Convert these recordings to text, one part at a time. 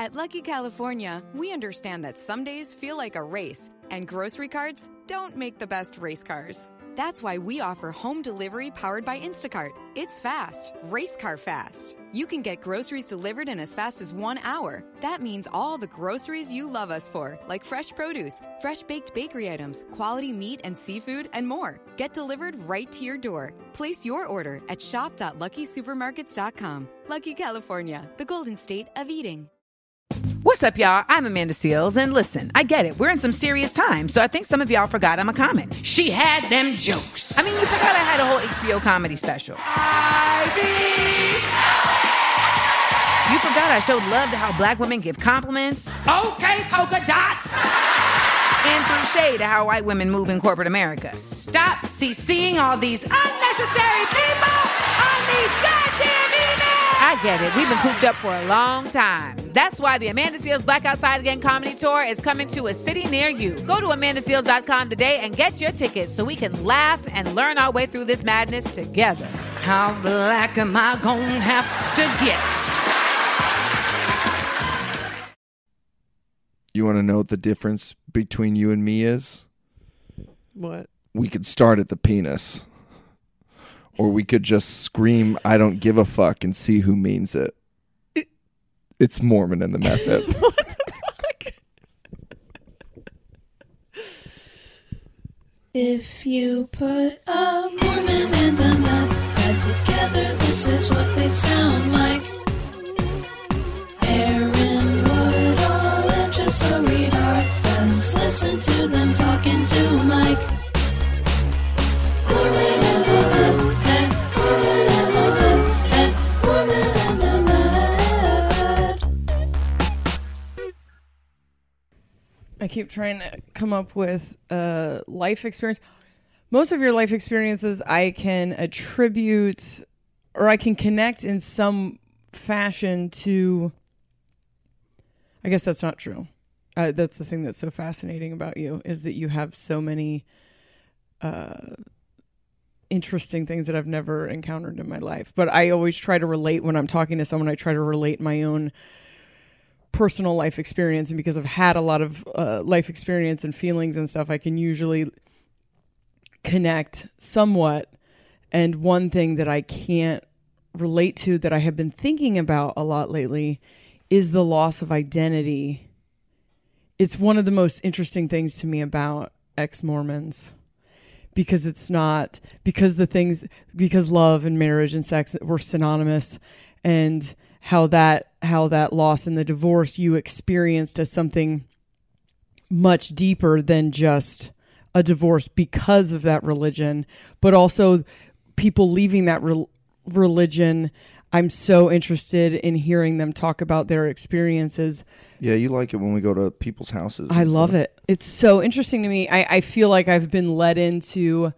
At Lucky California, we understand that some days feel like a race, and grocery carts don't make the best race cars. That's why we offer home delivery powered by Instacart. It's fast, race car fast. You can get groceries delivered in as fast as one hour. That means all the groceries you love us for, like fresh produce, fresh baked bakery items, quality meat and seafood, and more, get delivered right to your door. Place your order at shop.luckysupermarkets.com. Lucky California, the golden state of eating. What's up, y'all? I'm Amanda Seales, and listen, I get it. We're in some serious times, so I think some of y'all forgot I'm a comic. She had them jokes. I mean, you forgot I had a whole HBO comedy special. You forgot I showed love to how black women give compliments. Okay, polka dots. And threw shade to how white women move in corporate America. Stop CCing all these unnecessary people on these goddamn. I get it. We've been cooped up for a long time. That's why the Amanda Seales Black Outside Again comedy tour is coming to a city near you. Go to amandaseales.com today and get your tickets so we can laugh and learn our way through this madness together. How black am I gonna have to get? You want to know what the difference between you and me is? What? We could start at the penis. Or we could just scream, I don't give a fuck, and see who means it. It's Mormon in the method. If you put a Mormon and a meth head together, this is what they sound like. Aaron Woodall and Joe read our friends. Listen to them talking to keep trying to come up with a life experience. Most of your life experiences I can attribute or I can connect in some fashion to I guess that's not true. Uh, that's the thing that's so fascinating about you is that you have so many uh, interesting things that I've never encountered in my life. But I always try to relate when I'm talking to someone. I try to relate my own personal life experience and because I've had a lot of uh, life experience and feelings and stuff, I can usually connect somewhat. And one thing that I can't relate to that I have been thinking about a lot lately is the loss of identity. It's one of the most interesting things to me about ex Mormons because it's not because the things because love and marriage and sex were synonymous and how that how that loss and the divorce you experienced as something much deeper than just a divorce because of that religion but also people leaving that rel religion i'm so interested in hearing them talk about their experiences yeah, you like it when we go to people's houses. I love stuff. it. It's so interesting to me. I, I feel like I've been led into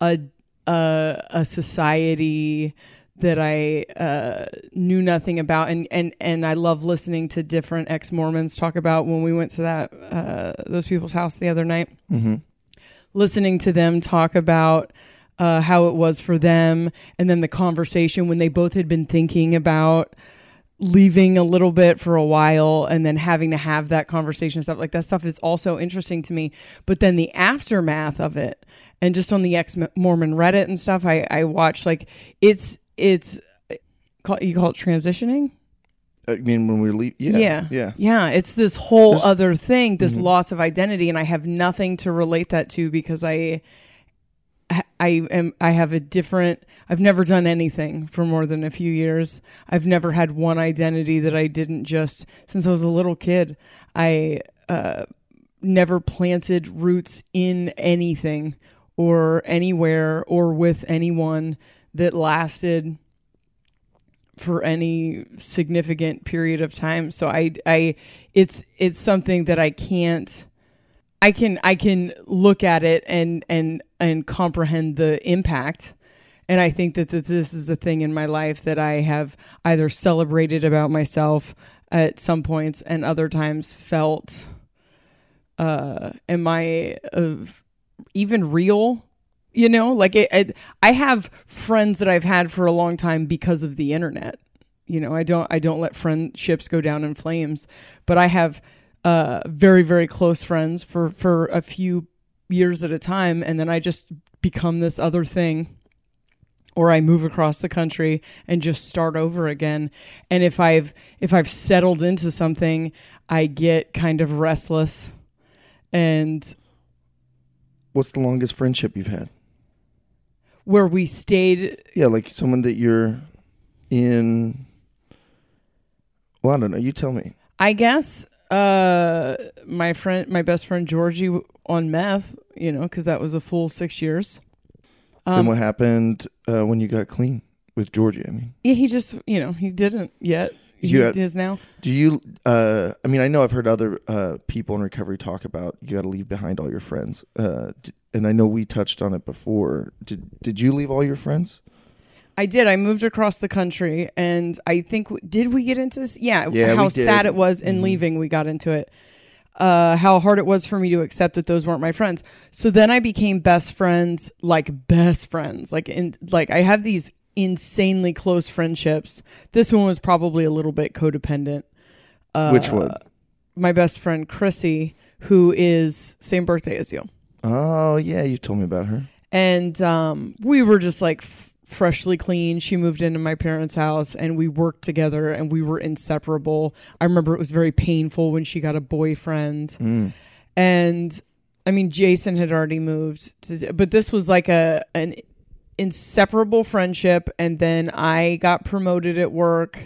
a a, a society that I uh, knew nothing about, and, and and I love listening to different ex Mormons talk about when we went to that uh, those people's house the other night. Mm-hmm. Listening to them talk about. Uh, how it was for them, and then the conversation when they both had been thinking about leaving a little bit for a while and then having to have that conversation and stuff like that stuff is also interesting to me but then the aftermath of it and just on the ex mormon reddit and stuff i i watch like it's it's you call it transitioning I mean, when we leave, yeah, yeah yeah. yeah it's this whole There's- other thing this Mhm. loss of identity and i have nothing to relate that to because i I am I have a different I've never done anything for more than a few years. I've never had one identity that I didn't just since I was a little kid. I uh never planted roots in anything or anywhere or with anyone that lasted for any significant period of time. So I I it's it's something that I can't I can I can look at it and and and comprehend the impact. And I think that, this is a thing in my life that I have either celebrated about myself at some points and other times felt uh am I of even real? You know, like it, it, I have friends that I've had for a long time because of the internet. you know, I don't I don't let friendships go down in flames, but I have uh very very close friends for for a few years at a time and then I just become this other thing or I move across the country and just start over again. And if I've if I've settled into something, I get kind of restless and What's the longest friendship you've had? Where we stayed Yeah, like someone that you're in. Well, I don't know. You tell me. I guess uh my friend my best friend Georgie on meth, you know, cuz that was a full 6 years. then Um, what happened uh, when you got clean with Georgie? I mean, Yeah, he just, you know, he didn't yet. You had- is now. do you? Uh, I mean, I know I've heard other uh, people in recovery talk about you got to leave behind all your friends, uh, d- and I know we touched on it before. Did Did you leave all your friends? I did. I moved across the country, and I think did we get into this? Yeah, Yeah, how sad it was in Mhm. leaving. We got into it. Uh, how hard it was for me to accept that those weren't my friends. So then I became best friends, like best friends. Like in like I have these insanely close friendships. This one was probably a little bit codependent. Uh, Which one? My best friend Chrissy, who is same birthday as you. Oh yeah, you told me about her. and um, we were just like f- freshly clean. She moved into my parents' house, and we worked together, and we were inseparable. I remember it was very painful when she got a boyfriend, Mm. and I mean Jason had already moved, to, but this was like a an inseparable friendship. And then I got promoted at work.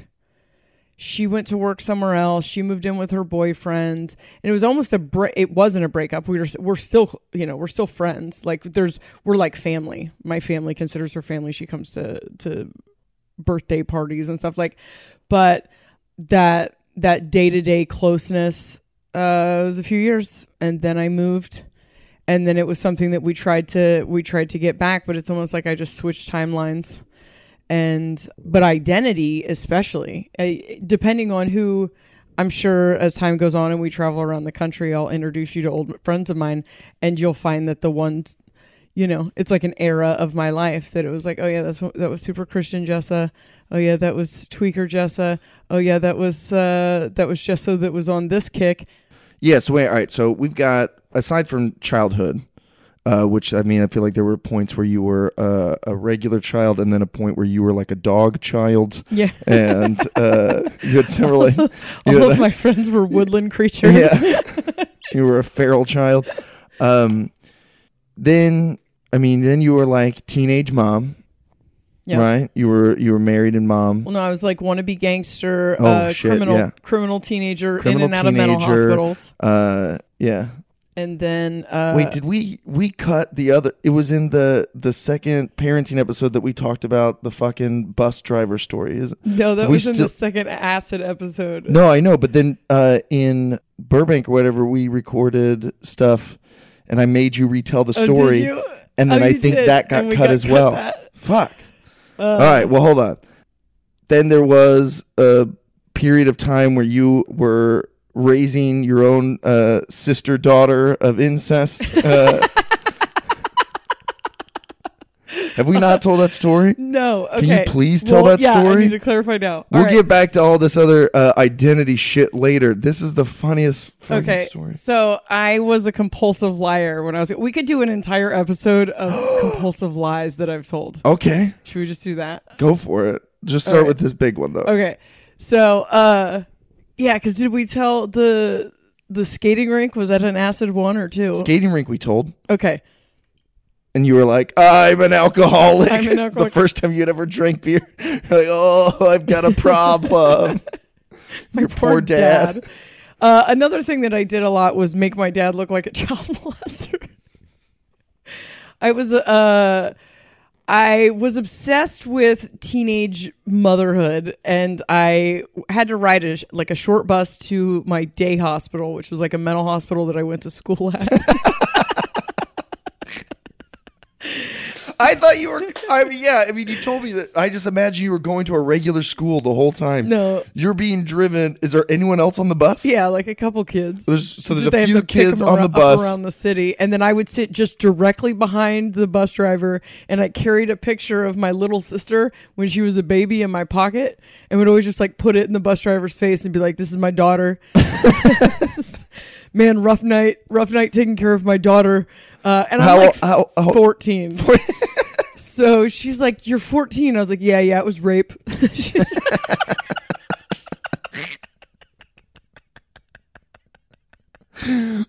She went to work somewhere else. She moved in with her boyfriend, and it was almost a break. It wasn't a breakup. We were we're still you know we're still friends. Like there's we're like family. My family considers her family. She comes to to birthday parties and stuff like. But that that day to day closeness uh, was a few years, and then I moved, and then it was something that we tried to we tried to get back. But it's almost like I just switched timelines and but identity especially depending on who i'm sure as time goes on and we travel around the country i'll introduce you to old friends of mine and you'll find that the ones you know it's like an era of my life that it was like oh yeah that's that was super christian jessa oh yeah that was tweaker jessa oh yeah that was uh that was jessa that was on this kick Yeah. So wait. All right. So we've got aside from childhood, uh, which I mean, I feel like there were points where you were uh, a regular child, and then a point where you were like a dog child, yeah and uh, you had several. Like, all of my friends were woodland creatures yeah, you were a feral child. Um, then I mean, then you were like teenage mom, Yeah. right? You were you were married and mom. Well, no, I was like wannabe gangster, Oh, uh, shit, criminal, yeah. criminal teenager Criminal in and out of mental hospitals, Uh, yeah. And then uh, Wait, did we we cut the other? It was in the the second parenting episode that we talked about the fucking bus driver story. Is no, that was in still- the second acid episode. no, I know, but then uh, in Burbank or whatever, we recorded stuff, and I made you retell the Oh, story, you? and then Oh, I think did, that got cut got as cut well. that. Fuck. Uh, All right. Well, hold on. Then there was a period of time where you were raising your own uh, sister daughter of incest. Uh, have we not told that story? No, okay. Can you please tell Well, that yeah, story? I need to clarify now. All We'll right. get back to all this other uh, identity shit later. This is the funniest fucking Okay, story. so I was a compulsive liar when I was. We could do an entire episode of compulsive lies that I've told. Okay, Should we just do that? go for it. Just start right. with this big one though. Okay. So, uh yeah, cuz did we tell the the skating rink was that an acid one or two? Skating rink, we told. okay. and you were like, "I'm an alcoholic." I'm an It's the first time you'd ever drank beer. You're like, "Oh, I've got a problem." Your poor, dad. Uh, another thing that I did a lot was make my dad look like a child molester. I was uh I was obsessed with teenage motherhood and I had to ride a like a short bus to my day hospital which was like a mental hospital that I went to school at. I thought you were. I mean, yeah. I mean, you told me that. I just imagine you were going to a regular school the whole time. No. you're being driven. Is there anyone else on the bus? Yeah, like a couple kids. There's, so there's a few kids pick kids 'em on the bus. around the city, and then I would sit just directly behind the bus driver, and I carried a picture of my little sister when she was a baby in my pocket, and would always just like put it in the bus driver's face and be like, "This is my daughter." Man, rough night, rough night taking care of my daughter, uh, and I'm How- like how- how- fourteen. so she's like, "You're 14." I was like, "Yeah, yeah, it was rape."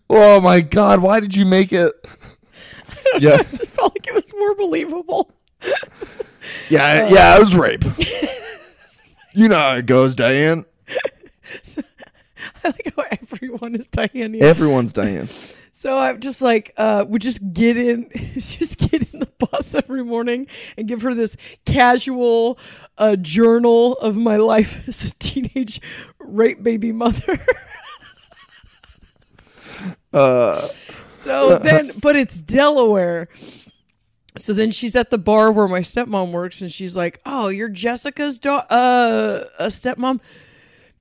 Oh my god! Why did you make it? yeah, I just felt like it was more believable. yeah, uh, yeah. It was rape. you know how it goes, Diane. I like how everyone is Diane. Everyone's Diane. So I'm just like, uh, would just get in, just get in the bus every morning and give her this casual uh, journal of my life as a teenage rape baby mother. Uh, so then, but it's Delaware. So then she's at the bar where my stepmom works, and she's like, "Oh, you're Jessica's daughter, uh, a stepmom."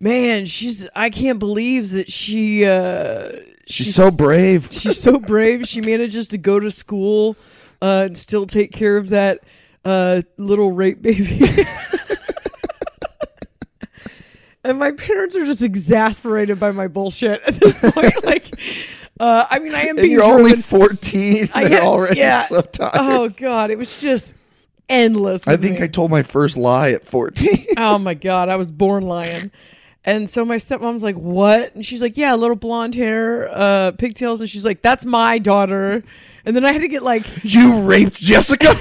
Man, she's I can't believe that she uh she's, so brave. she's so brave. She manages to go to school uh, and still take care of that uh, little rape baby. and my parents are just exasperated by my bullshit at this point. like, uh, I mean, I am And being you're only 14. I get- already yeah. so tired. Oh god, it was just endless. I think me. I told my first lie at 14. oh my god, I was born lying. And so my stepmom's like, "What?" And she's like, "Yeah, little blonde hair, uh, pigtails." And she's like, "That's my daughter." And then I had to get like, you raped Jessica?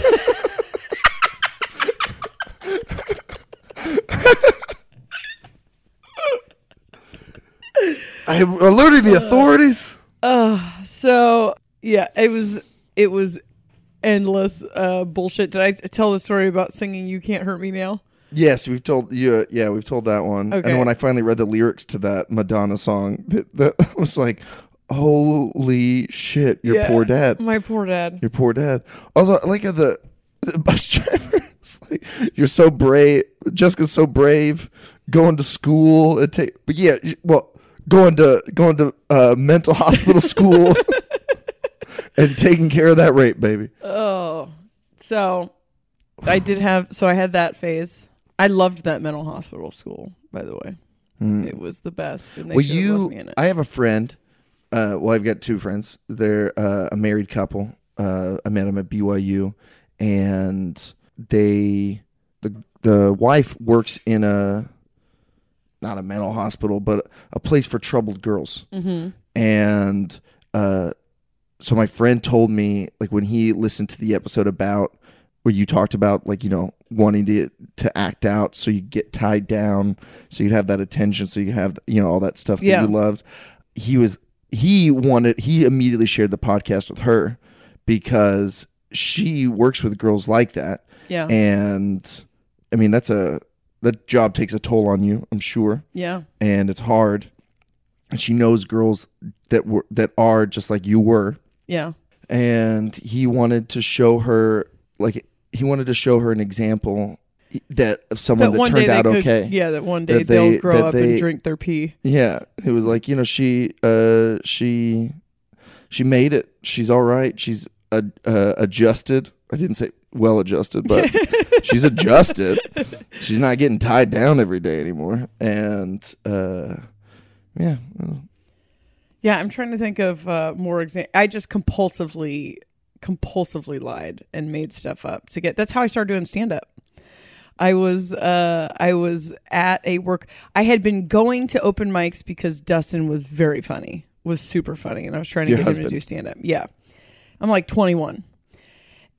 I alerted the authorities. Oh, so yeah, it was it was endless uh, bullshit. Did I t- tell the story about singing "You Can't Hurt Me Now"? Yes, we've told you. Yeah, we've told that one. Okay. And when I finally read the lyrics to that Madonna song, that, that was like, "Holy shit, your Yeah, poor dad, My poor dad. your poor dad." Also, like the, the bus driver. like, you're so brave. Jessica's so brave, going to school. And take, but yeah, well, going to going to uh, mental hospital school and taking care of that rape baby. Oh, so I did have. So I had that phase. I loved that mental hospital school. By the way, it was the best. And they well, you, me in it. I have a friend. Uh, well, I've got two friends. They're uh, a married couple. Uh, I met them at BYU, and they the the wife works in a not a mental hospital, but a place for troubled girls. Mm-hmm. And uh, so my friend told me, like when he listened to the episode about where you talked about, like you know, wanting to to act out so you get tied down, so you'd have that attention, so you have you know all that stuff that Yeah. you loved. He was he wanted he immediately shared the podcast with her because she works with girls like that yeah, and I mean that's a that job takes a toll on you, I'm sure, yeah, and it's hard. And she knows girls that were that are just like you were, yeah, and he wanted to show her like he wanted to show her an example that of someone that that, turned out could, okay. Yeah, that one day That they- they'll grow up they- and drink their pee. Yeah, it was like you know she uh she she made it. She's all right. She's uh, uh, adjusted. I didn't say well adjusted, but she's adjusted. She's not getting tied down every day anymore. And uh yeah, Yeah, I'm trying to think of uh, more exam. I just compulsively, compulsively lied and made stuff up to get. That's how I started doing stand up. I was uh, I was at a work. I had been going to open mics because Dustin was very funny, was super funny, and I was trying to Your get him to do stand up. Yeah, I'm like 21,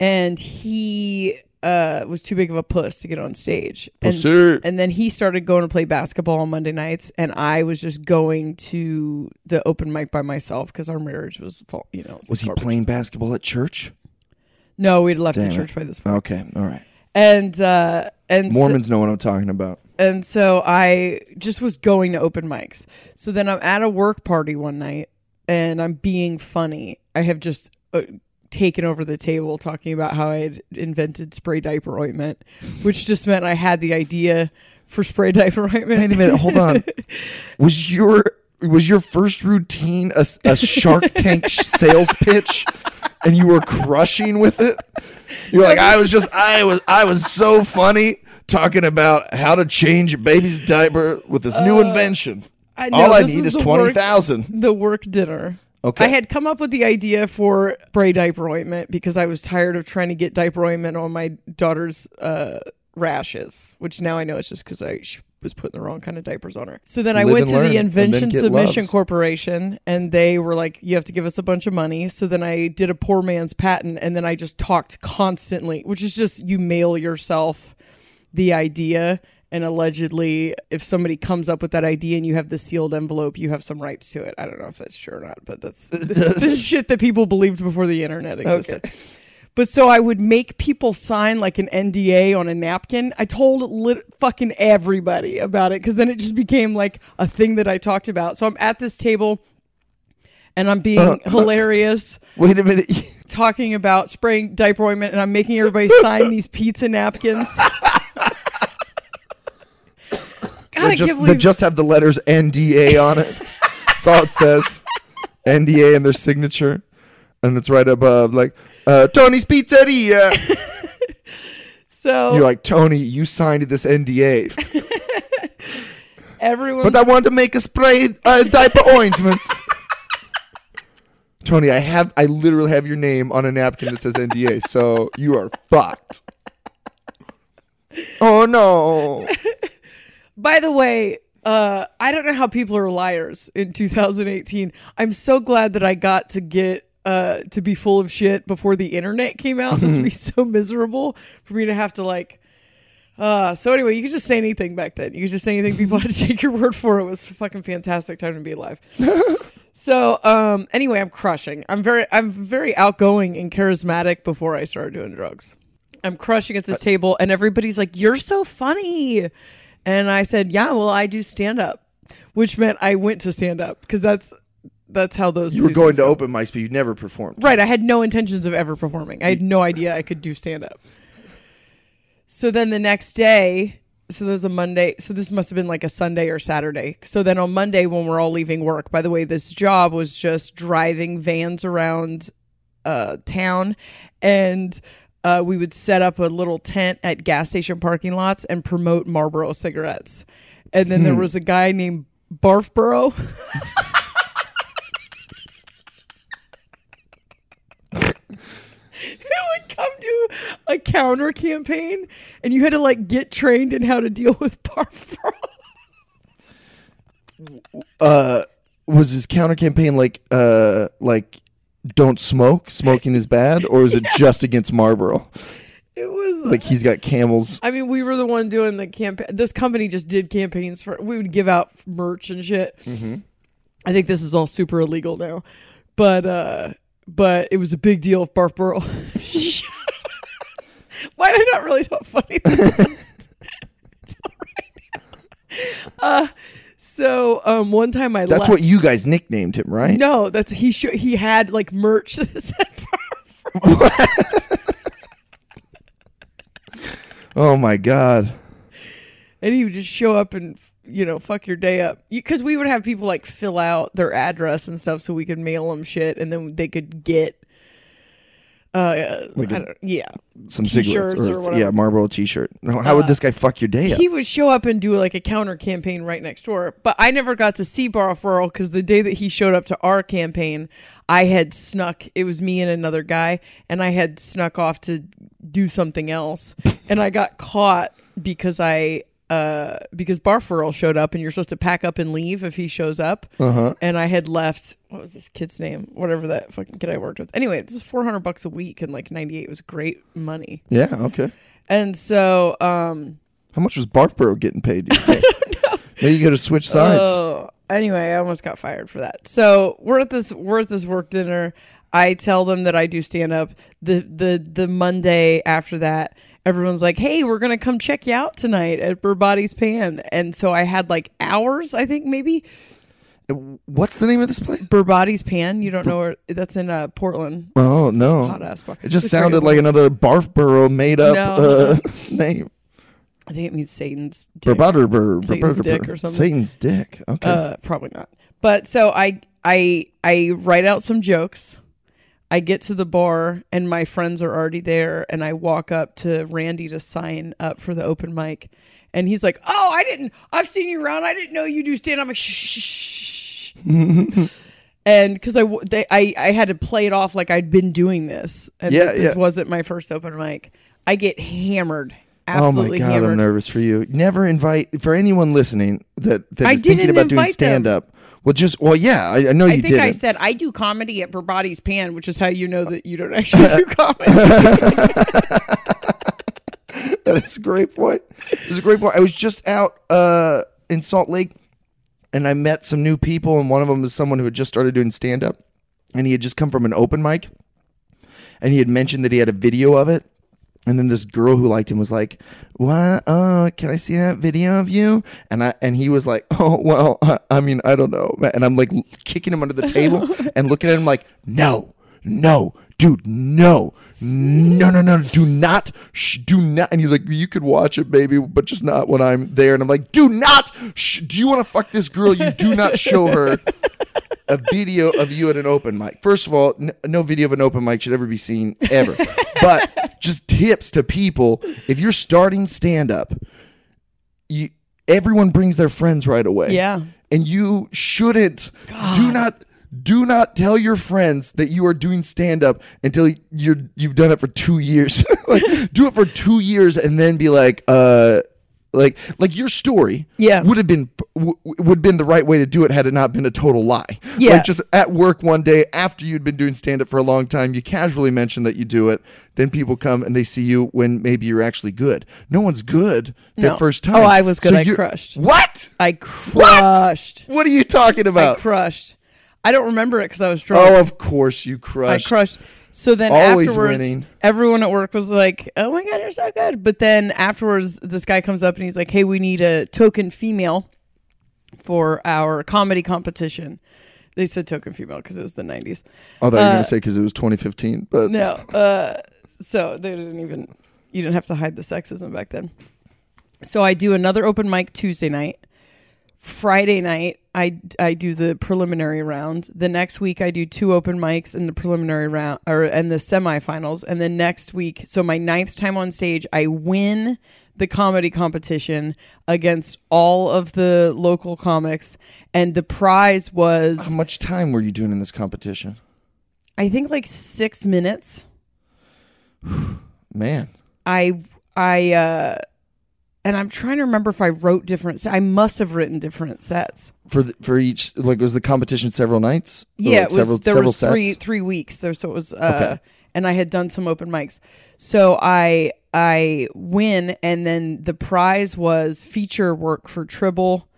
and he uh, was too big of a puss to get on stage. And, and then he started going to play basketball on Monday nights, and I was just going to the open mic by myself because our marriage was, fall, you know, was he garbage. playing basketball at church? No, we'd left Damn the it. church by this point, Okay, all right. and uh, and so- Mormons know what I'm talking about. and so I just was going to open mics. So then I'm at a work party one night and I'm being funny. I have just uh, taken over the table talking about how I had invented spray diaper ointment, which just meant I had the idea for spray diaper ointment. Wait a minute, hold on. Was your was your first routine a, a Shark Tank sales pitch, and you were crushing with it? You're like, I was just, I was, I was so funny talking about how to change your baby's diaper with this new uh, invention. I know, All I need is the twenty thousand. The work dinner. Okay. I had come up with the idea for spray diaper ointment because I was tired of trying to get diaper ointment on my daughter's uh, rashes, which now I know it's just because I sh- was putting the wrong kind of diapers on her. So then I Live went to learn, the Invention Submission loves. Corporation, and they were like, "You have to give us a bunch of money." So then I did a poor man's patent, and then I just talked constantly, which is just you mail yourself the idea and allegedly if somebody comes up with that idea and you have the sealed envelope you have some rights to it. I don't know if that's true or not but that's this is shit that people believed before the internet existed. But so i would make people sign like an nda on a napkin. I told lit- fucking everybody about it because then it just became like a thing that i talked about. So i'm at this table and i'm being uh, hilarious Wait a minute. talking about spraying diaper ointment and I'm making everybody sign these pizza napkins. God, That just, can't that believe just have the letters NDA on it. That's all it says. NDA and their signature, and it's right above like uh, Tony's Pizzeria. so. You're like Tony, you signed this NDA, everyone, but I want to make a spray uh, diaper ointment. Tony, I have I literally have your name on a napkin that says NDA, so you are fucked. Oh no. By the way, uh, I don't know how people are liars in 2018. I'm so glad that I got to get uh, to be full of shit before the internet came out. This would be so miserable for me to have to like. Uh, so anyway, you could just say anything back then. You could just say anything. People had to take your word for it. It was a fucking fantastic time to be alive. so um, anyway, I'm crushing. I'm very I'm very outgoing and charismatic before I started doing drugs. I'm crushing at this table, and everybody's like, "You're so funny," and I said, "Yeah, well, I do stand up," which meant I went to stand up because that's that's how those You were going to go. open mics, but you never performed. Right. I had no intentions of ever performing. I had no idea I could do stand up. So then the next day, so there's a Monday. So this must have been like a Sunday or Saturday. So then on Monday, when we're all leaving work, by the way, this job was just driving vans around uh, town and. Uh, we would set up a little tent at gas station parking lots and promote Marlboro cigarettes. And then there was a guy named Barfboro. who would come to a counter campaign and you had to like get trained in how to deal with barf uh was his counter campaign like uh like don't smoke smoking is bad or is it just against marlboro it was like he's got camels I mean, we were the one doing the campaign. This company just did campaigns for. We would give out merch and shit. Mm-hmm. I think this is all super illegal now, but uh but it was a big deal if Barfboro. Why did I not really talk funny? Right. Uh, so um, one time I left that's left. what you guys nicknamed him right No, that's he. Sh- he had like merch that said oh my god and he would just show up and you know fuck your day up because we would have people like fill out their address and stuff so we could mail them shit and then they could get uh Like I a- yeah. some T-shirts cigarettes or whatever. yeah marlboro t-shirt. How would Uh, this guy fuck your day up? he would show up and do like a counter campaign right next door but i never got to see barfboro because the day that he showed up to our campaign i had snuck it was me and another guy and i had snuck off to do something else. And i got caught because i uh, because Barfurl showed up and you're supposed to pack up and leave if he shows up. uh-huh And I had left, what was this kid's name? Whatever that fucking kid I worked with. Anyway, this is 400 bucks a week and like 98 was great money. yeah okay And so, um, how much was barfboro getting paid do you think? maybe you gotta switch sides Oh, anyway, I almost got fired for that. So we're at this we're at this work dinner. I tell them that I do stand up. The the the Monday after that, everyone's like, "Hey, we're gonna come check you out tonight at Berbati's Pan." And so I had like hours, I think maybe. What's the name of this place? Berbati's Pan. You don't know where that's in uh, Portland. Oh no, hot ass bar. it just It's sounded like another Barfboro made up No. uh, name. I think it means Satan's dick. Burbutter, Satan's dick or something. Satan's dick. Okay. Uh, probably not. But so I I I write out some jokes. I get to the bar and my friends are already there, and I walk up to Randy to sign up for the open mic, and he's like, "Oh, I didn't. I've seen you around. I didn't know you do stand." I'm like, "Shh." shh, shh, shh." And because I, they, I I had to play it off like I'd been doing this, and Yeah, this yeah. wasn't my first open mic. I get hammered, oh my god, hammered. I'm nervous for you. Never invite for anyone listening that that I is thinking about doing stand up. Well, just well, yeah, I, I know you I think did. I said I do comedy at Berbati's Pan, which is how you know that you don't actually do comedy. that is a great point. It's a great point. I was just out uh, in Salt Lake, and I met some new people, and one of them was someone who had just started doing stand up, and he had just come from an open mic, and he had mentioned that he had a video of it. And then this girl who liked him was like, "What? Oh, can I see that video of you?" And I and he was like, "Oh, well, I, I mean, I don't know." And I'm like kicking him under the table and looking at him like, "No, no, dude, no, no, no, no, do not, sh- do not." And he's like, "You could watch it, baby, but just not when I'm there." And I'm like, "Do not. Sh- do you want to fuck this girl? You do not show her." a video of you at an open mic. First of all, n- no video of an open mic should ever be seen ever. but just tips to people: if you're starting stand up, you everyone brings their friends right away. Yeah. and you shouldn't. Do not. Do not tell your friends that you are doing stand up until you're you've done it for two years. like, do it for two years and then be like, uh, like like your story Yeah. would have been w- would have been the right way to do it had it not been a total lie Yeah. like just at work one day after you'd been doing stand up for a long time you casually mention that you do it then people come and they see you when maybe you're actually good no one's good their No. first time Oh, I was good. I crushed. what I crushed. what are you talking I about crushed. I don't remember it because I was drunk. oh of course you crushed. I crushed. So then Always afterwards, winning. everyone at work was like, "Oh my god, you're so good!" But then afterwards, this guy comes up and he's like, "Hey, we need a token female for our comedy competition." They said token female because it was the '90s. i thought you were uh, gonna say because it was 2015 but No, uh, so they didn't even. You didn't have to hide the sexism back then. So I do another open mic Tuesday night. Friday night, I, I do the preliminary round. The next week, I do two open mics in the preliminary round or and the semifinals. And then next week, so my ninth time on stage, I win the comedy competition against all of the local comics. And the prize was, how much time were you doing in this competition I think, like six minutes. man I I uh and I'm trying to remember if I wrote different se- I must have written different sets. for the, for each like was the competition several nights Yeah, like, it was several, there several was three sets? three weeks there so it was uh Okay. and I had done some open mics. So I I win and then the prize was feature work for Tribble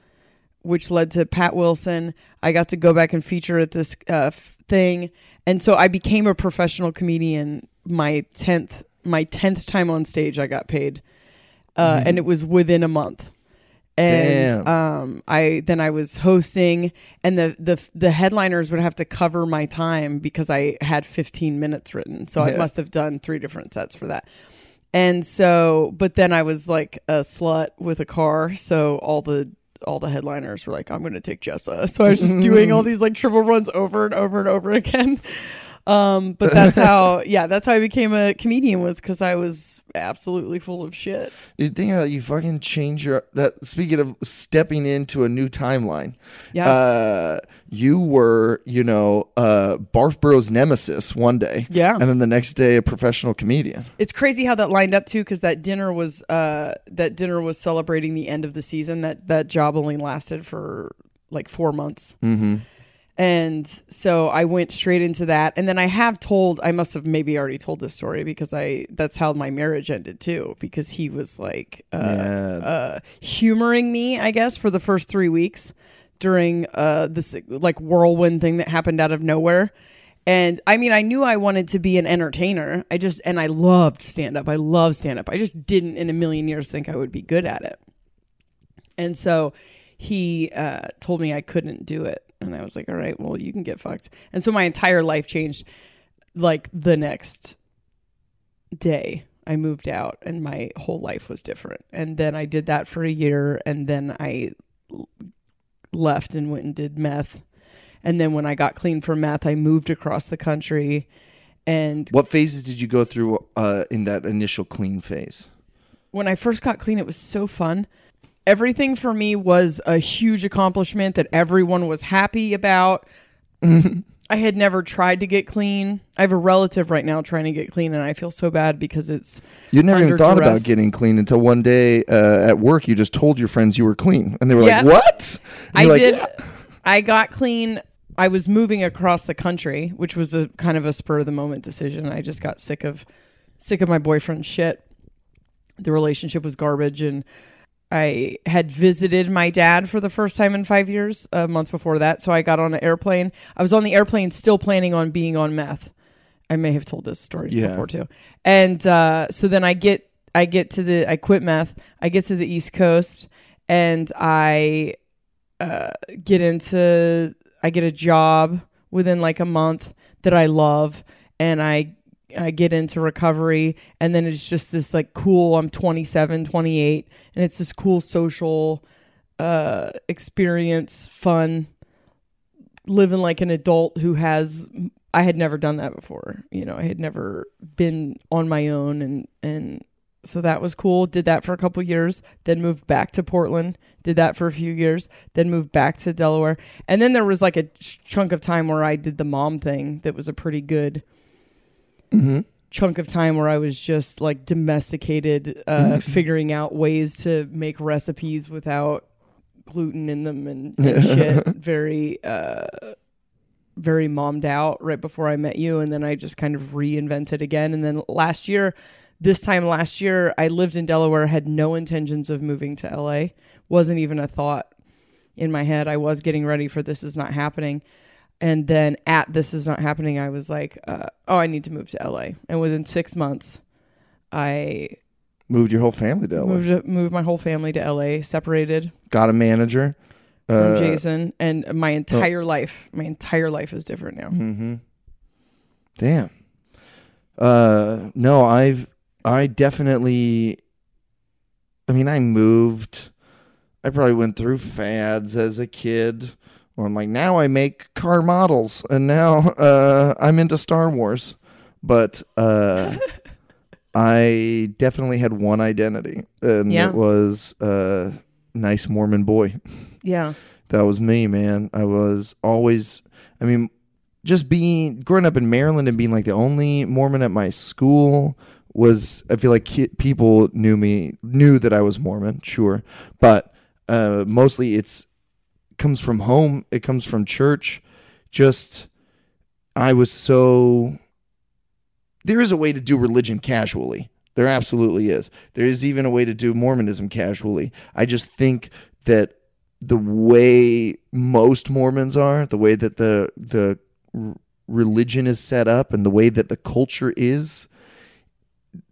which led to Pat Wilson. I got to go back and feature at this uh, thing, and so I became a professional comedian. My tenth, my tenth time on stage, I got paid, uh, and it was within a month. And Damn. um, I then I was hosting, and the the the headliners would have to cover my time because I had 15 minutes written, so I must have done three different sets for that. And so, but then I was like a slut with a car, so all the all the headliners were like, "I'm going to take Jessa." So I was just doing all these like triple runs over and over and over again. Um, but that's how, yeah, that's how I became a comedian was because I was absolutely full of shit. You think how you fucking change your that speaking of stepping into a new timeline. Yeah. Uh you were, you know, uh Barfboro's nemesis one day. Yeah. And then the next day a professional comedian. It's crazy how that lined up too, because that dinner was uh that dinner was celebrating the end of the season. That that job only lasted for like four months. Mm-hmm. And so I went straight into that. And then I have told, I must have maybe already told this story because I, that's how my marriage ended too, because he was like, uh, uh, humoring me, I guess, for the first three weeks during, uh, this like whirlwind thing that happened out of nowhere. And I mean, I knew I wanted to be an entertainer. I just, and I loved stand up. I love stand up. I just didn't in a million years think I would be good at it. And so he uh, told me I couldn't do it, and I was like, all right, well, you can get fucked. And so my entire life changed. Like the next day, I moved out, and my whole life was different. And then I did that for a year, and then I left and went and did meth. And then when I got clean from meth, I moved across the country, and What phases did you go through uh, in that initial clean phase? when I first got clean, it was so fun. Everything for me was a huge accomplishment that everyone was happy about. I had never tried to get clean. I have a relative right now trying to get clean, and I feel so bad because it's You never even thought duress. about getting clean until one day uh, at work you just told your friends you were clean, and they were Yeah. like, "What?" I like, did. "Yeah." I got clean. I was moving across the country, which was a kind of a spur of the moment decision. I just got sick of sick of my boyfriend's shit. The relationship was garbage, and I had visited my dad for the first time in five years. A month before that, so I got on an airplane. I was on the airplane, still planning on being on meth. I may have told this story Yeah. before too. And uh, so then I get I get to the I quit meth. I get to the East Coast, and I uh, get into I get a job within like a month that I love and I I get into recovery and then it's just this like cool I'm 27 28 and it's this cool social uh experience fun living like an adult who has I had never done that before you know I had never been on my own and and so that was cool did that for a couple years then moved back to Portland did that for a few years then moved back to Delaware and then there was like a ch- chunk of time where I did the mom thing that was a pretty good chunk of time where I was just like domesticated uh figuring out ways to make recipes without gluten in them and, and shit. Very uh very mommed out right before I met you and then I just kind of reinvented again. And then last year this time last year I lived in Delaware had no intentions of moving to LA wasn't even a thought in my head. I was getting ready for this is not happening and then at this is not happening I was like uh, oh I need to move to LA and within 6 months I moved your whole family to LA. moved moved my whole family to LA separated Got a manager. from Uh, Jason and my entire life my entire life is different now Mm-hmm. Damn. Uh, no, I've I definitely. I mean, I moved. I probably went through fads as a kid. I'm like, now I make car models, and now uh, I'm into Star Wars. But uh, I definitely had one identity, and Yeah. it was uh, nice Mormon boy. yeah That was me, man. I was always, I mean, just being growing up in Maryland and being like the only Mormon at my school was, I feel like ki- people knew me, knew that I was Mormon, sure, but uh, mostly it's comes from home. It comes from church. Just, I was so. There is a way to do religion casually. There absolutely is. There is even a way to do Mormonism casually. I just think that the way most Mormons are, the way that the the religion is set up, and the way that the culture is,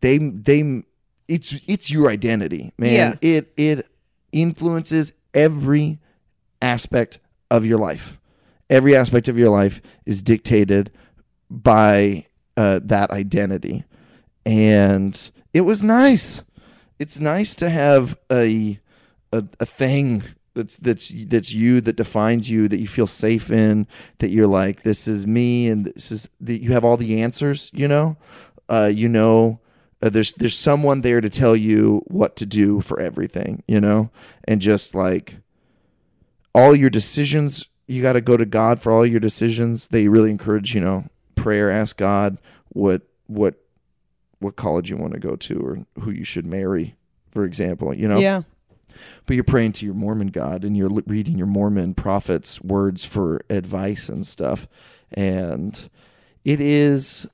they they it's it's your identity, man. Yeah. It it influences every aspect of your life. Every aspect of your life is dictated by uh, that identity, and it was nice. It's nice to have a a, a thing that's that's that's you that defines you that you feel safe in that you're like this is me and this is that you have all the answers you know uh, you know uh, there's there's someone there to tell you what to do for everything you know and just like all your decisions you got to go to God for all your decisions they really encourage you know prayer ask God what what what college you want to go to or who you should marry for example you know yeah but you're praying to your Mormon God and you're reading your Mormon prophets' words for advice and stuff. And it is,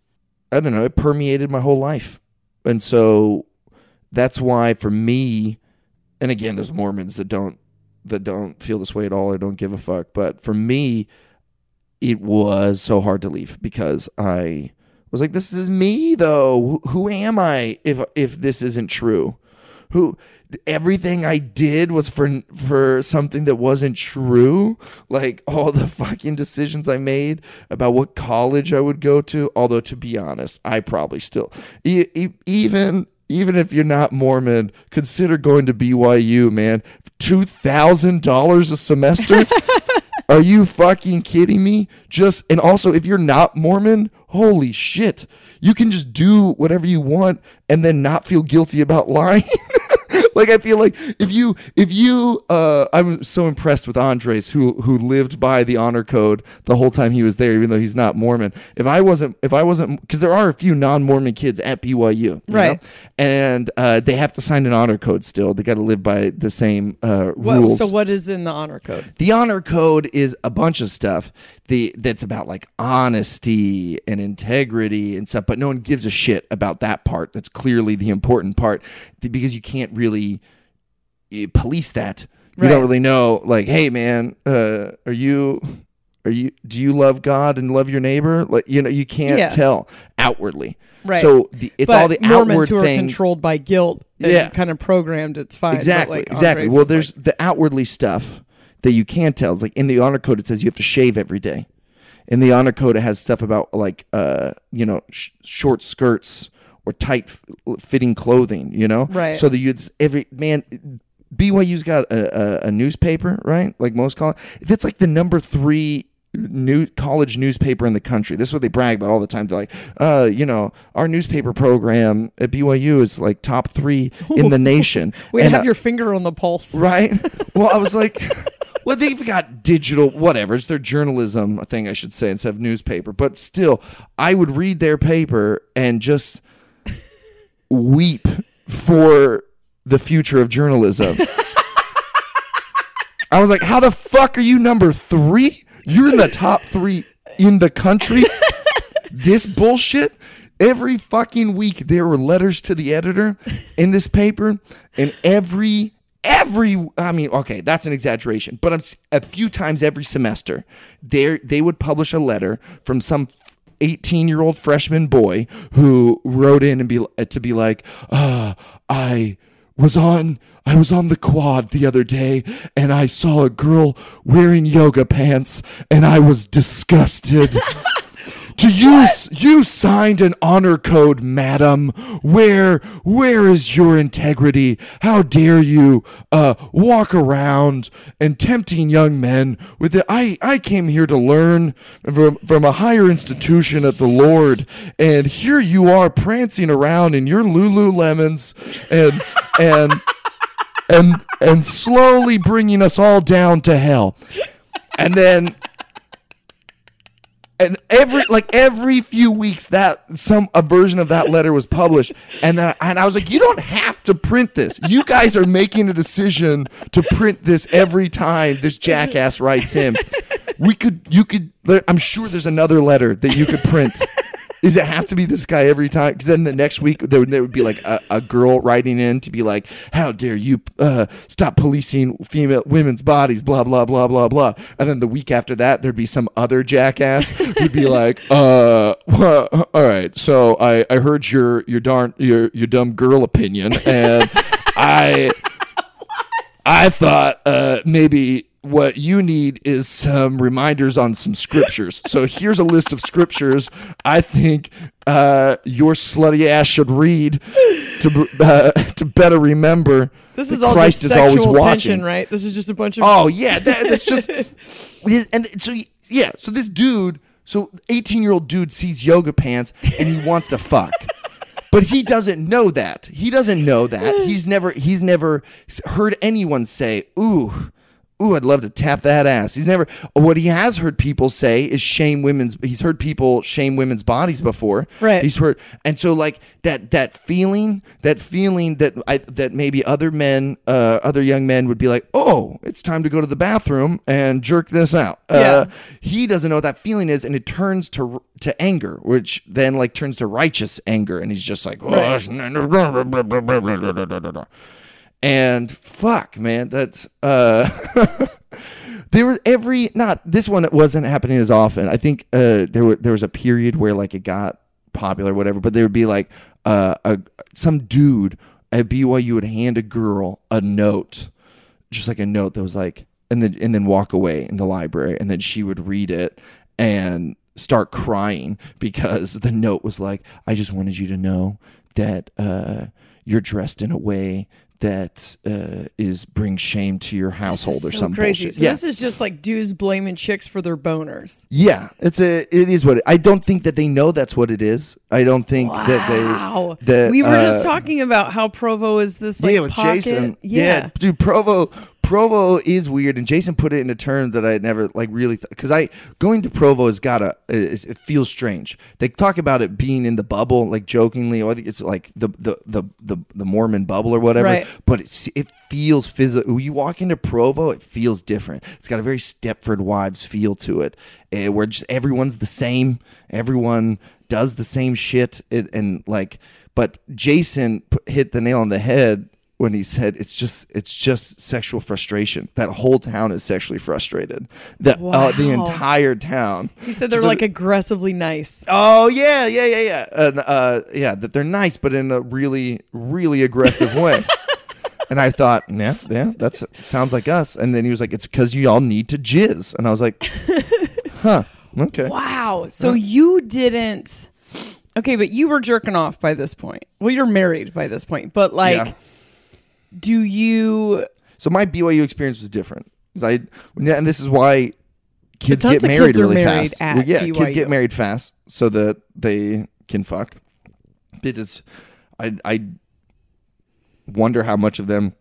I don't know, it permeated my whole life. And so that's why for me, and again, there's Mormons that don't that don't feel this way at all or don't give a fuck. But for me, it was so hard to leave because I was like, this is me though. Who, am I if if this isn't true? who everything I did was for for something that wasn't true. Like all the fucking decisions I made about what college I would go to. Although to be honest, I probably still even even if you're not Mormon, consider going to BYU, man. Two thousand dollars a semester. Are you fucking kidding me? Just and also if you're not Mormon, holy shit. You can just do whatever you want and then not feel guilty about lying. like I feel like if you if you uh I'm so impressed with Andres who who lived by the honor code the whole time he was there even though he's not Mormon. If I wasn't if I wasn't cuz there are a few non-Mormon kids at BYU, you Right. know? And uh they have to sign an honor code still. They got to live by the same uh What, rules. so what is in the honor code? The honor code is a bunch of stuff the that's about like honesty and integrity and stuff, but no one gives a shit about that part. That's clearly the important part because you can't really eh, police that. You Right. don't really know, like, hey man, uh, are you, are you, do you love God and love your neighbor? Like, you know, you can't Yeah. tell outwardly. Right. So the, it's but all the Mormons outward who are things. controlled by guilt and Yeah. kind of programmed. It's fine. Exactly, like, exactly. Well, there's like- the outwardly stuff that you can tell. It's like in the honor code, it says you have to shave every day. In the honor code, it has stuff about like uh, you know, sh- short skirts or tight f- fitting clothing. You know, Right. So that you every man. BYU's got a, a, a newspaper, right? Like most college, that's like the number three new college newspaper in the country. This is what they brag about all the time. They're like, uh, you know, our newspaper program at BYU is like top three in the nation. we And, have uh, your finger on the pulse. right? Well, I was like, well, they've got digital, whatever. It's their journalism thing, I should say, instead of newspaper. But still, I would read their paper and just weep for the future of journalism. I was like, how the fuck are you number three? You're in the top three in the country. this bullshit. Every fucking week there were letters to the editor in this paper, and every every I mean, okay, that's an exaggeration, but I'm, a few times every semester, there they would publish a letter from some 18 year old freshman boy who wrote in and be to be like, uh, I was on I was on the quad the other day and I saw a girl wearing yoga pants and I was disgusted. To you, you signed an honor code, madam. Where, where is your integrity? How dare you, uh, walk around and tempting young men with it? I, I came here to learn from, from a higher institution at the Lord, and here you are prancing around in your Lululemons and, and, and, and slowly bringing us all down to hell. And then and every like every few weeks that some a version of that letter was published. And then and I was like you don't have to print this. You guys are making a decision to print this every time this jackass writes him. We could you could I'm sure there's another letter that you could print does it have to be this guy every time? Because then the next week there would, there would be like a, a girl writing in to be like, "How dare you uh, stop policing female women's bodies?" Blah blah blah blah blah. And then the week after that, there'd be some other jackass who'd be like, "Uh, well, all right. So I I heard your your darn your your dumb girl opinion, and I I thought uh, maybe what you need is some reminders on some scriptures. So here's a list of scriptures I think uh, your slutty ass should read to uh, to better remember. This is all Christ just is always sexual watching. tension, right? This is just a bunch of. Oh yeah, that, that's just and so yeah. So this dude, so eighteen year old dude sees yoga pants and he wants to fuck. But he doesn't know that. He doesn't know that. He's never he's never heard anyone say, "Ooh, ooh, I'd love to tap that ass." He's never what he has heard people say is shame women's he's heard people shame women's bodies before. Right. He's heard and so like that that feeling, that feeling that I that maybe other men uh other young men would be like, "Oh, it's time to go to the bathroom and jerk this out." Yeah. Uh he doesn't know what that feeling is and it turns to to anger which then like turns to righteous anger and he's just like Right. and fuck man that's uh there was every not this one wasn't happening as often. I think uh there was there was a period where like it got popular whatever but there would be like uh a some dude at BYU would hand a girl a note, just like a note that was like, and then and then walk away in the library, and then she would read it and start crying because the note was like, I just wanted you to know that uh, you're dressed in a way that uh, is brings shame to your household or so some crazy. bullshit. So yeah. this is just like dudes blaming chicks for their boners. Yeah, it's a. It is what it, I don't think that they know that's what it is. I don't think that they. Wow. that, we were just uh, talking about how Provo is this like yeah, with pocket. Jason. Yeah. dude, Provo. Provo is weird, and Jason put it in a term that I had never like really because I going to Provo has got a is, it feels strange. They talk about it being in the bubble, like jokingly, or it's like the the the the, the Mormon bubble or whatever. Right. But it's, it feels physical. When you walk into Provo, it feels different. It's got a very Stepford Wives feel to it, eh, where just everyone's the same. Everyone does the same shit, it, and like. But Jason hit the nail on the head when he said it's just it's just sexual frustration. That whole town is sexually frustrated. That uh, the entire town. He said they're So- like aggressively nice. Oh yeah, yeah, yeah, yeah, and uh, yeah. That they're nice, but in a really, really aggressive way. and I thought, yeah, yeah, that's sounds like us. And then he was like, it's because you all need to jizz. And I was like, huh, okay. Wow. So you didn't. Okay, but you were jerking off by this point. Well, you're married by this point, but like, Yeah. Do you? So my BYU experience was different. 'Cause I, and this is why kids tons get of married kids are really married fast. at Well, yeah, kids BYU. get married fast so that they can fuck. It is, I, I wonder how much of them,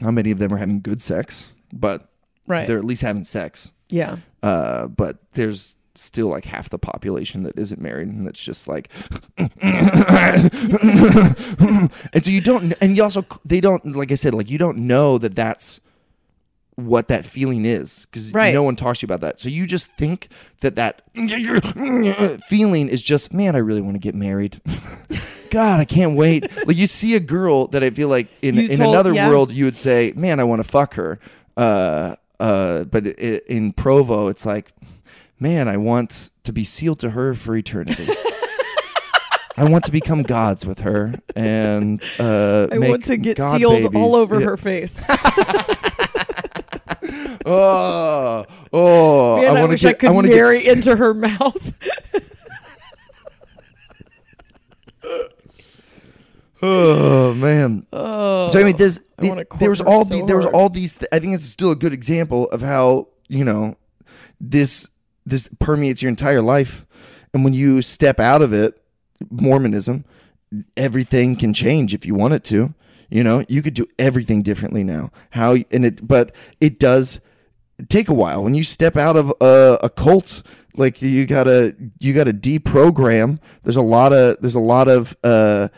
how many of them are having good sex, but Right. they're at least having sex. Yeah. Uh, but there's still like half the population that isn't married and that's just like and so you don't and you also they don't like i said like you don't know that that's what that feeling is because Right. no one talks to you about that so you just think that that feeling is just man i really want to get married god i can't wait like you see a girl that i feel like in, You in told- another yeah. world you would say man i want to fuck her uh uh but i in provo it's like man i want to be sealed to her for eternity I want to become gods with her, and uh, I want to get God sealed babies. all over Yeah. her face. Oh, oh! Man, I, want wish to I get. could want to marry get. into her mouth. Oh man! oh. So I mean, I it- there was all so the, there was all these. I think this is still a good example of how you know this this permeates your entire life, and when you step out of it, Mormonism, everything can change if you want it to. You know, you could do everything differently now. How and it, but it does take a while when you step out of a, a cult. Like you gotta you gotta deprogram. There's a lot of there's a lot of uh,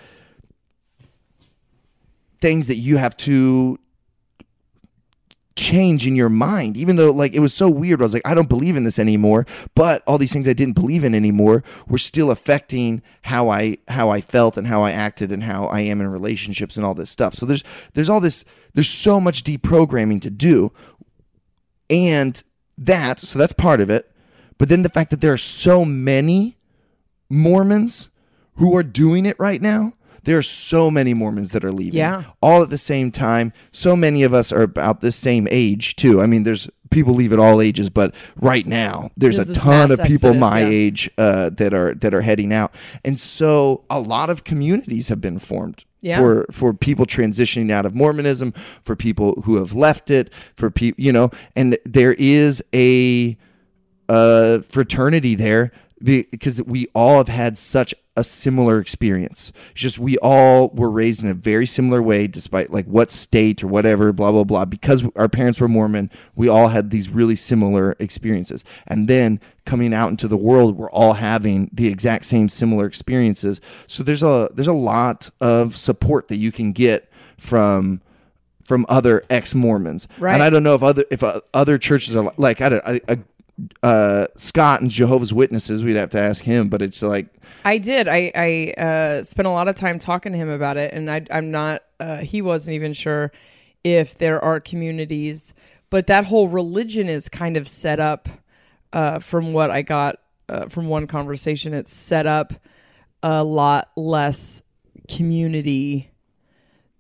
things that you have to change in your mind even though like it was so weird. I was like i don't believe in this anymore but all these things i didn't believe in anymore were still affecting how i how i felt and how i acted and how i am in relationships and all this stuff. So there's there's all this there's so much deprogramming to do. And that so that's part of it. But then the fact that there are so many mormons who are doing it right now there are so many mormons that are leaving Yeah. all at the same time so many of us are about the same age too i mean there's people leave at all ages but right now there's There's a ton of people exodus, my yeah. age uh, that are that are heading out and so a lot of communities have been formed Yeah. for for people transitioning out of Mormonism, for people who have left it, for people, you know, and there is a uh, fraternity there because we all have had such a similar experience. It's just we all were raised in a very similar way, despite like what state or whatever, blah blah blah. Because our parents were Mormon, we all had these really similar experiences. And then coming out into the world, we're all having the exact same similar experiences. So there's a there's a lot of support that you can get from from other ex Mormons. Right. And I don't know if other if uh, other churches are like I don't I, I, uh, Scott and Jehovah's Witnesses. We'd have to ask him, but it's like I did. I I uh, spent a lot of time talking to him about it, and I, I'm not. Uh, he wasn't even sure if there are communities, but that whole religion is kind of set up. Uh, from what I got uh, from one conversation, it's set up a lot less community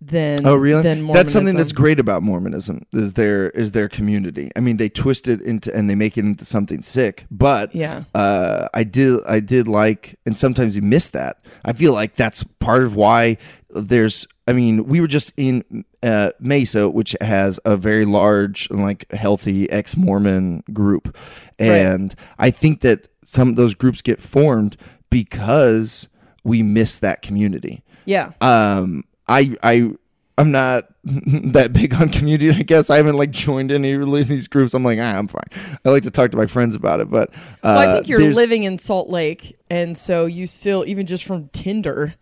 than Oh, really? than That's something that's great about Mormonism is their is their community. I mean, they twist it into and they make it into something sick. But Yeah. uh, I did I did like, and sometimes you miss that. I feel like that's part of why there's. I mean, we were just in uh, Mesa, which has a very large, and like healthy ex Mormon group, and I think that some of those groups get formed because we miss that community Yeah. um i i i'm not that big on community i guess i haven't like joined any of these groups i'm like ah, i'm fine i like to talk to my friends about it but uh, Well, I think you're living in Salt Lake, and so you still, even just from Tinder,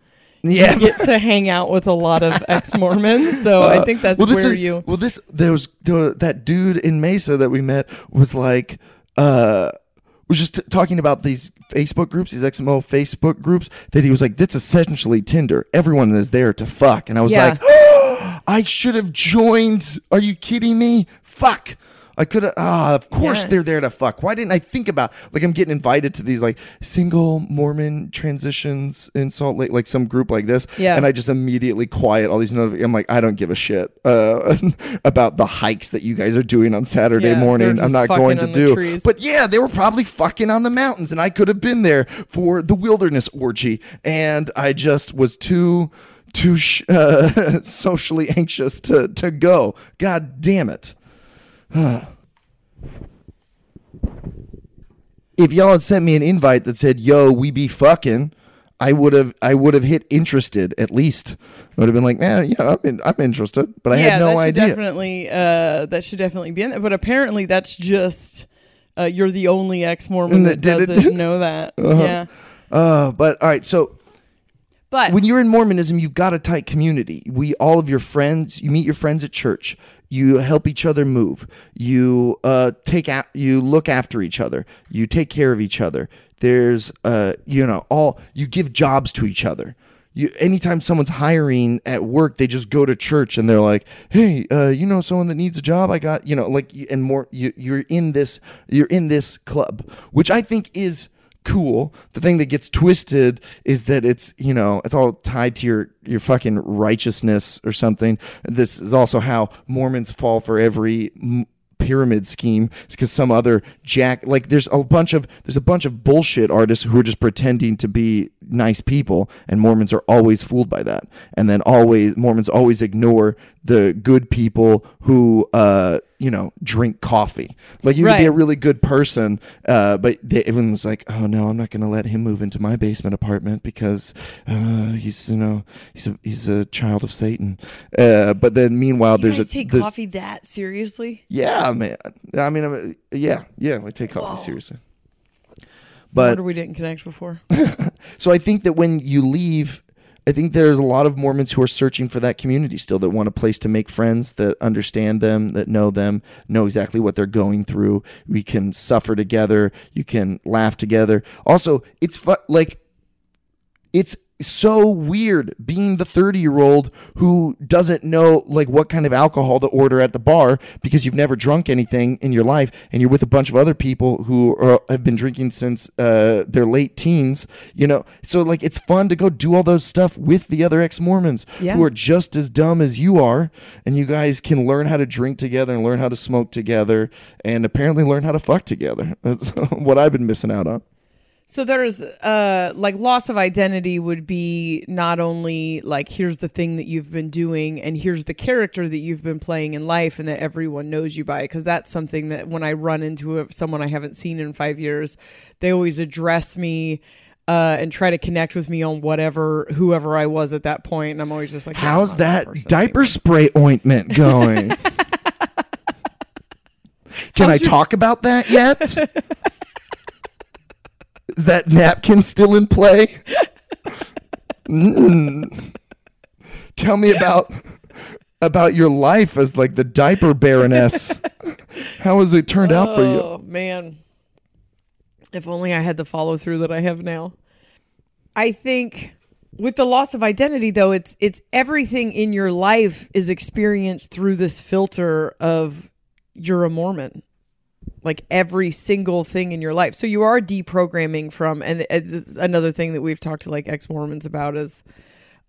yeah you get to hang out with a lot of ex Mormons. So I think that's Uh, well, where is- you. well this there was there, that dude in mesa that we met was like uh was just t- talking about these Facebook groups, these XMO Facebook groups, that he was like, "That's essentially Tinder. Everyone is there to fuck." And I was Yeah. like, "I should have joined. Are you kidding me? Fuck." I could have. Ah, of course Yeah. they're there to fuck. Why didn't I think about like I'm getting invited to these like single Mormon transitions in Salt Lake, like some group like this, Yeah. and I just immediately quiet all these notifications. I'm like, I don't give a shit uh, about the hikes that you guys are doing on Saturday Yeah, morning. I'm not going to do. trees. But yeah, they were probably fucking on the mountains, and I could have been there for the wilderness orgy, and I just was too too sh- uh, socially anxious to to go. God damn it. If y'all had sent me an invite that said, "Yo, we be fucking," I would have I would have hit interested at least. I would have been like, "Yeah, yeah, I'm in, I'm interested," but I yeah, had no that should idea. definitely. Uh, that should definitely be in there. But apparently, that's just. Uh, you're the only ex Mormon That that doesn't know that. Yeah. Uh, but all right, so But when you're in Mormonism, you've got a tight community. We all of your friends, you meet your friends at church. You help each other move. You uh, take out. You look after each other. You take care of each other. There's uh, you know, all you give jobs to each other. You, anytime someone's hiring at work, they just go to church and they're like, "Hey, uh, you know someone that needs a job? I got you know like and more. You, you're in this. You're in this club, which I think is cool. The thing that gets twisted is that it's you know it's all tied to your your fucking righteousness or something. This is also how Mormons fall for every m- pyramid scheme because some other jack like there's a bunch of there's a bunch of bullshit artists who are just pretending to be nice people and Mormons are always fooled by that and then always Mormons always ignore the good people who uh you know drink coffee like you could be a really good person uh but they, everyone's like oh no I'm not gonna let him move into my basement apartment because uh he's you know he's a he's a child of Satan uh but then meanwhile you there's a take there's- coffee that seriously? yeah, man. I mean, I'm, yeah, yeah. I take coffee seriously. I But wonder we didn't connect before. so I think that when you leave, I think there's a lot of Mormons who are searching for that community still that want a place to make friends, that understand them, that know them, know exactly what they're going through. We can suffer together. You can laugh together. Also, it's fu- like it's so weird being the 30 year old who doesn't know like what kind of alcohol to order at the bar because you've never drunk anything in your life and you're with a bunch of other people who are, have been drinking since uh, their late teens you know? So like it's fun to go do all those stuff with the other ex-mormons Yeah. who are just as dumb as you are and you guys can learn how to drink together and learn how to smoke together and apparently learn how to fuck together. That's what i've been missing out on So there's uh like loss of identity would be not only like here's the thing that you've been doing and here's the character that you've been playing in life and that everyone knows you by because that's something that when I run into a, someone I haven't seen in 5 years they always address me uh, and try to connect with me on whatever whoever I was at that point and I'm always just like yeah, How's not that diaper anymore. spray ointment going? Can I your- talk about that yet? Is that napkin still in play? Mm. Tell me about about your life as like the diaper baroness. How has it turned out for you? Oh man. If only I had the follow through that I have now. I think with the loss of identity though, it's it's everything in your life is experienced through this filter of you're a Mormon. Like every single thing in your life. So you are deprogramming from and it's another thing that we've talked to like ex Mormons about is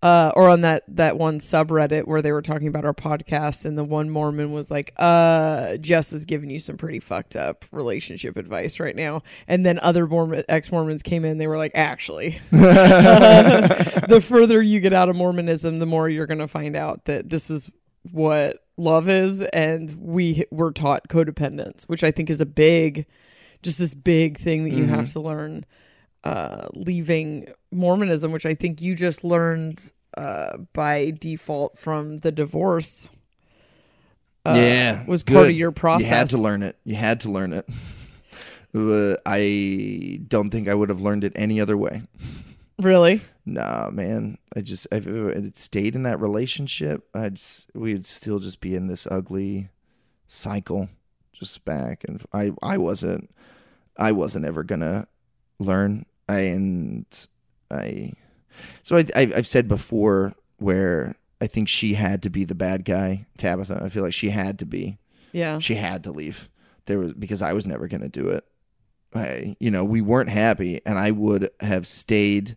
uh, or on that that one subreddit where they were talking about our podcast, and the one Mormon was like, "Uh, Jess is giving you some pretty fucked up relationship advice right now." And then other Mormon ex Mormons came in, they were like, "Actually, the further you get out of Mormonism, the more you're going to find out that this is what love is, and we were taught codependence, which I think is a big, just this big thing that you have to learn." uh, leaving Mormonism, which I think you just learned uh, by default from the divorce. uh, yeah, was part of your process. You had to learn it. You had to learn it. Uh, I don't think I would have learned it any other way. Really? Nah, man. I just if uh, it had stayed in that relationship, I'd we'd still just be in this ugly cycle, just back. And I I wasn't I wasn't ever gonna learn. I and I so I, I I've said before where I think she had to be the bad guy, Tabitha. I feel like she had to be. Yeah. She had to leave. There was because I was never going to do it. I, you know, we weren't happy, and I would have stayed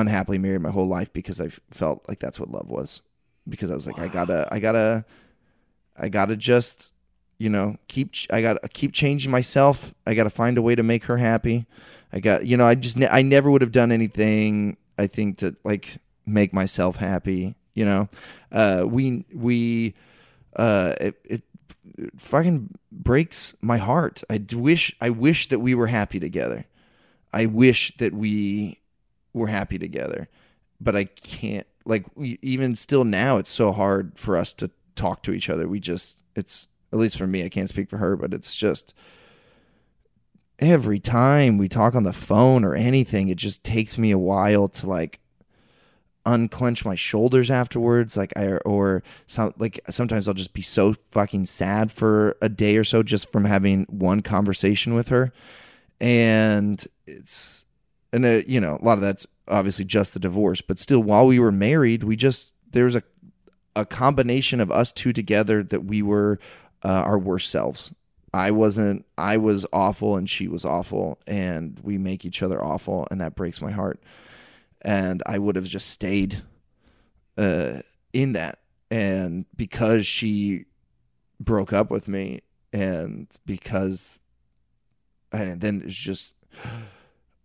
unhappily married my whole life because I felt like that's what love was. Because I was like, I gotta, I gotta, I gotta just, you know, keep, I gotta keep changing myself. I gotta find a way to make her happy. I got, you know, I just, I never would have done anything. I think to like make myself happy. You know, uh, we, we, uh, it, it fucking breaks my heart. I wish I wish that we were happy together. I wish that we were happy together, but I can't. Like we, even still now, it's so hard for us to talk to each other. We just it's at least for me. I can't speak for her, but it's just every time we talk on the phone or anything, it just takes me a while to like unclench my shoulders afterwards like i or some like sometimes i'll just be so fucking sad for a day or so just from having one conversation with her and it's and uh, you know a lot of that's obviously just the divorce but still while we were married we just there was a a combination of us two together that we were uh, our worst selves i wasn't i was awful and she was awful and we make each other awful and that breaks my heart and I would have just stayed uh, in that. And because she broke up with me, and because and then it's just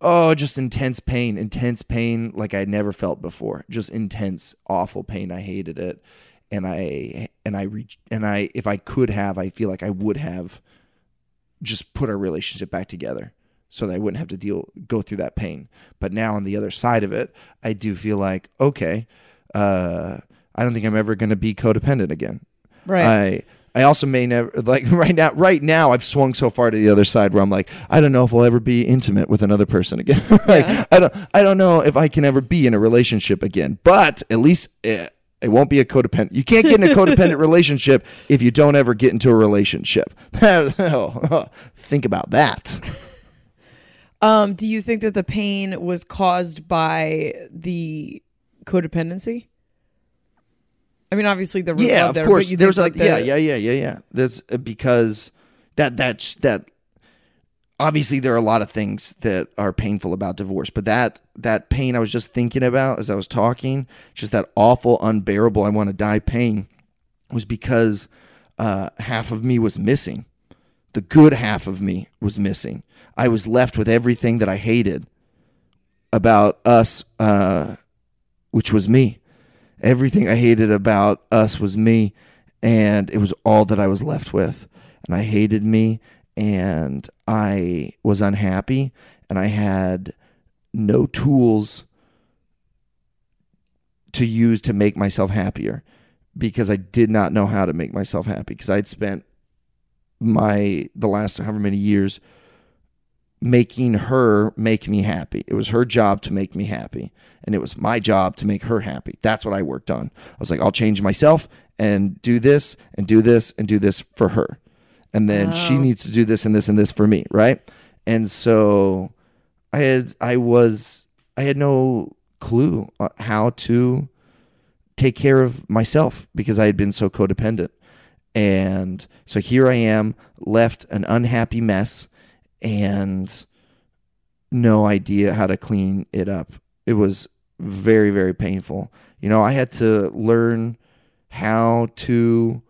oh, just intense pain, intense pain like I never felt before. Just intense, awful pain. I hated it, and I and I reach and I if I could have, I feel like I would have just put our relationship back together so that I wouldn't have to deal go through that pain. But now on the other side of it, I do feel like okay, uh, I don't think I'm ever going to be codependent again. Right. I I also may never like right now. Right now, I've swung so far to the other side where I'm like, I don't know if I'll ever be intimate with another person again. like I don't I don't know if I can ever be in a relationship again. But at least. It, it won't be a codependent. You can't get in a codependent relationship if you don't ever get into a relationship. Think about that. Um, do you think that the pain was caused by the codependency? I mean, obviously the yeah, of there, course. There's think, like, yeah, the- yeah, yeah, yeah, yeah. That's uh, because that that's that. Obviously, there are a lot of things that are painful about divorce, but that that pain I was just thinking about as I was talking, just that awful, unbearable, I want to die pain, was because uh, half of me was missing. The good half of me was missing. I was left with everything that I hated about us, uh, which was me. Everything I hated about us was me, and it was all that I was left with. And I hated me, and I was unhappy, and I had no tools to use to make myself happier because I did not know how to make myself happy because I'd spent my the last however many years making her make me happy. It was her job to make me happy, and it was my job to make her happy. That's what I worked on. I was like, I'll change myself and do this and do this and do this for her. And then she oh. needs to do this and this and this for me, right? And so I had I was I had no clue how to take care of myself because I had been so codependent. And so here I am, left an unhappy mess and no idea how to clean it up. It was very very painful. You know, I had to learn how to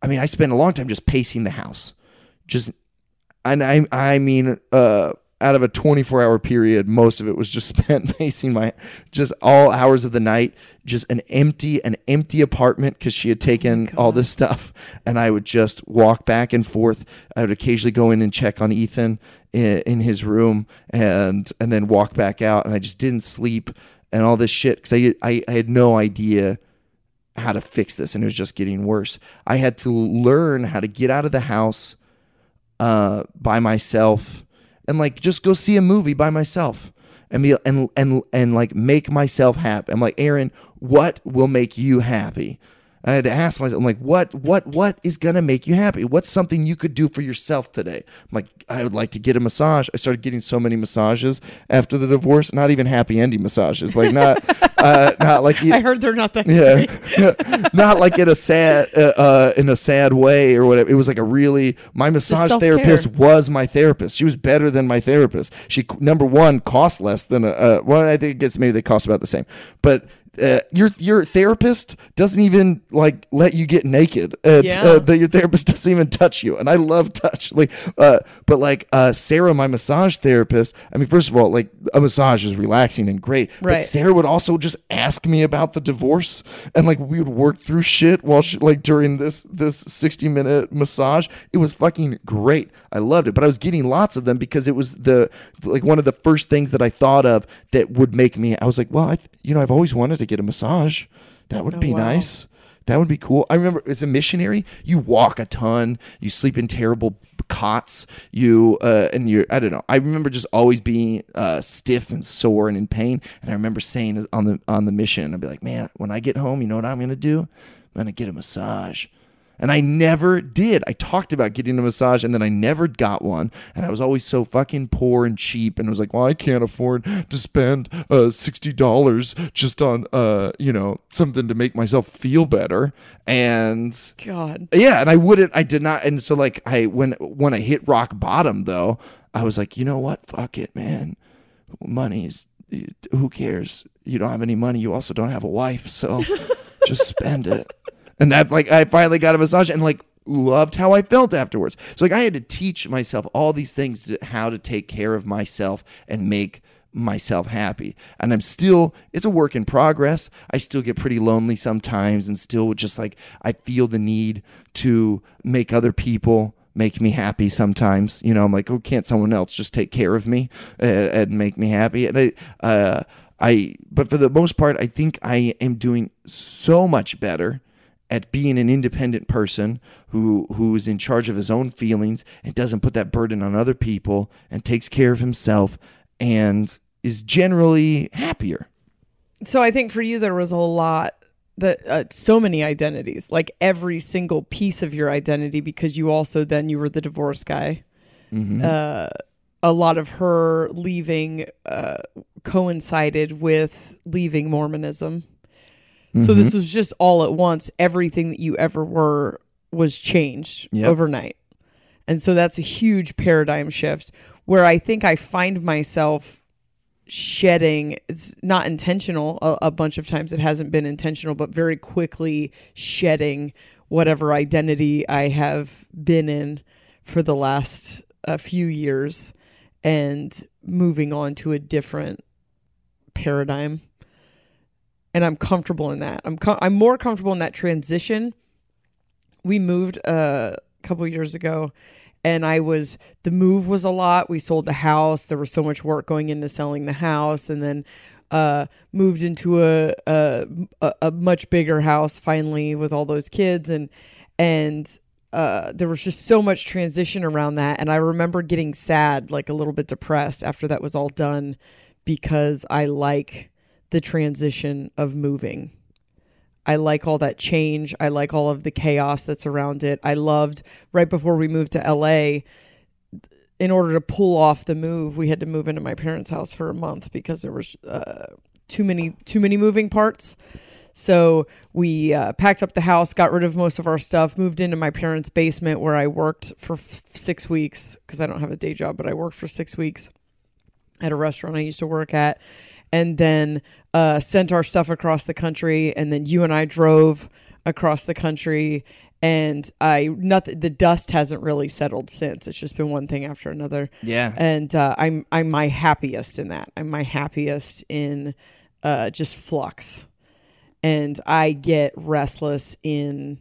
I mean, I spent a long time just pacing the house. Just and I I mean uh out of a 24 hour period, most of it was just spent pacing my just all hours of the night, just an empty, an empty apartment because she had taken all this stuff. And I would just walk back and forth. I would occasionally go in and check on Ethan in, in his room and, and then walk back out. And I just didn't sleep and all this shit because I, I, I had no idea how to fix this and it was just getting worse. I had to learn how to get out of the house uh, by myself and like just go see a movie by myself and be and and and like make myself happy. I'm like, Aaron, what will make you happy? I had to ask myself, I'm like, what, what, what is gonna make you happy? What's something you could do for yourself today? I'm like, I would like to get a massage. I started getting so many massages after the divorce, not even happy ending massages, like not, uh, not like you, I heard they're not that yeah, not like in a sad, uh, uh, in a sad way or whatever. It was like a really. My massage therapist was my therapist. She was better than my therapist. She number one cost less than a. Uh, well, I think guess maybe they cost about the same, but. Uh, your your therapist doesn't even like let you get naked. Uh, Yeah. uh, the, your therapist doesn't even touch you, and I love touch. Like, uh, but like uh, Sarah, my massage therapist. I mean, first of all, like a massage is relaxing and great, but Right. Sarah would also just ask me about the divorce and like we would work through shit while she like during this this 60 minute massage. It was fucking great. I loved it. But I was getting lots of them because it was the like one of the first things that I thought of that would make me I was like, well, I th- you know, I've always wanted to get a massage. That would be wow. nice. That would be cool. I remember as a missionary, you walk a ton, you sleep in terrible cots, you uh, and you I don't know. I remember just always being uh, stiff and sore and in pain. And I remember saying on the on the mission, I'd be like, man, when I get home, you know what I'm gonna do? I'm gonna get a massage. And I never did. I talked about getting a massage and then I never got one. And I was always so fucking poor and cheap. And I was like, well, I can't afford to spend uh, $60 just on, uh, you know, something to make myself feel better. And God. yeah, and I wouldn't. I did not. And so like I when when I hit rock bottom though, I was like, you know what? Fuck it, man. Money is who cares? You don't have any money. You also don't have a wife, so just spend it. And that like I finally got a massage and like loved how I felt afterwards. So like I had to teach myself all these things to how to take care of myself and make myself happy. And I'm still it's a work in progress. I still get pretty lonely sometimes and still just like I feel the need to make other people make me happy sometimes. You know, I'm like, oh, can't someone else just take care of me uh, and make me happy? And I, uh, I, but for the most part, I think I am doing so much better at being an independent person who who is in charge of his own feelings and doesn't put that burden on other people and takes care of himself and is generally happier. So I think for you there was a lot that uh, so many identities, like every single piece of your identity, because you also then you were the divorce guy. Uh, a lot of her leaving uh, coincided with leaving Mormonism. So this was just all at once. Everything that you ever were was changed Yep. overnight. And so that's a huge paradigm shift where I think I find myself shedding it's not intentional a, a bunch of times it hasn't been intentional but very quickly shedding whatever identity i have been in for the last uh, few years and moving on to a different paradigm and i'm comfortable in that i'm com- i'm more comfortable in that transition we moved uh, a couple years ago and I was the move was a lot. We sold the house. There was so much work going into selling the house, and then uh, moved into a, a a much bigger house finally with all those kids and and uh, there was just so much transition around that. And I remember getting sad, like a little bit depressed after that was all done, because I like the transition of moving. I like all that change. I like all of the chaos that's around it. I loved right before we moved to LA, in order to pull off the move, we had to move into my parents' house for a month because there was uh, too many too many moving parts. So we uh, packed up the house, got rid of most of our stuff, moved into my parents' basement where I worked for f- six weeks because I don't have a day job, but I worked for six weeks at a restaurant I used to work at. And then uh, sent our stuff across the country, and then you and I drove across the country. And I nothing. The dust hasn't really settled since. It's just been one thing after another. Yeah. And uh, I'm I'm my happiest in that. I'm my happiest in uh, just flux, and I get restless in.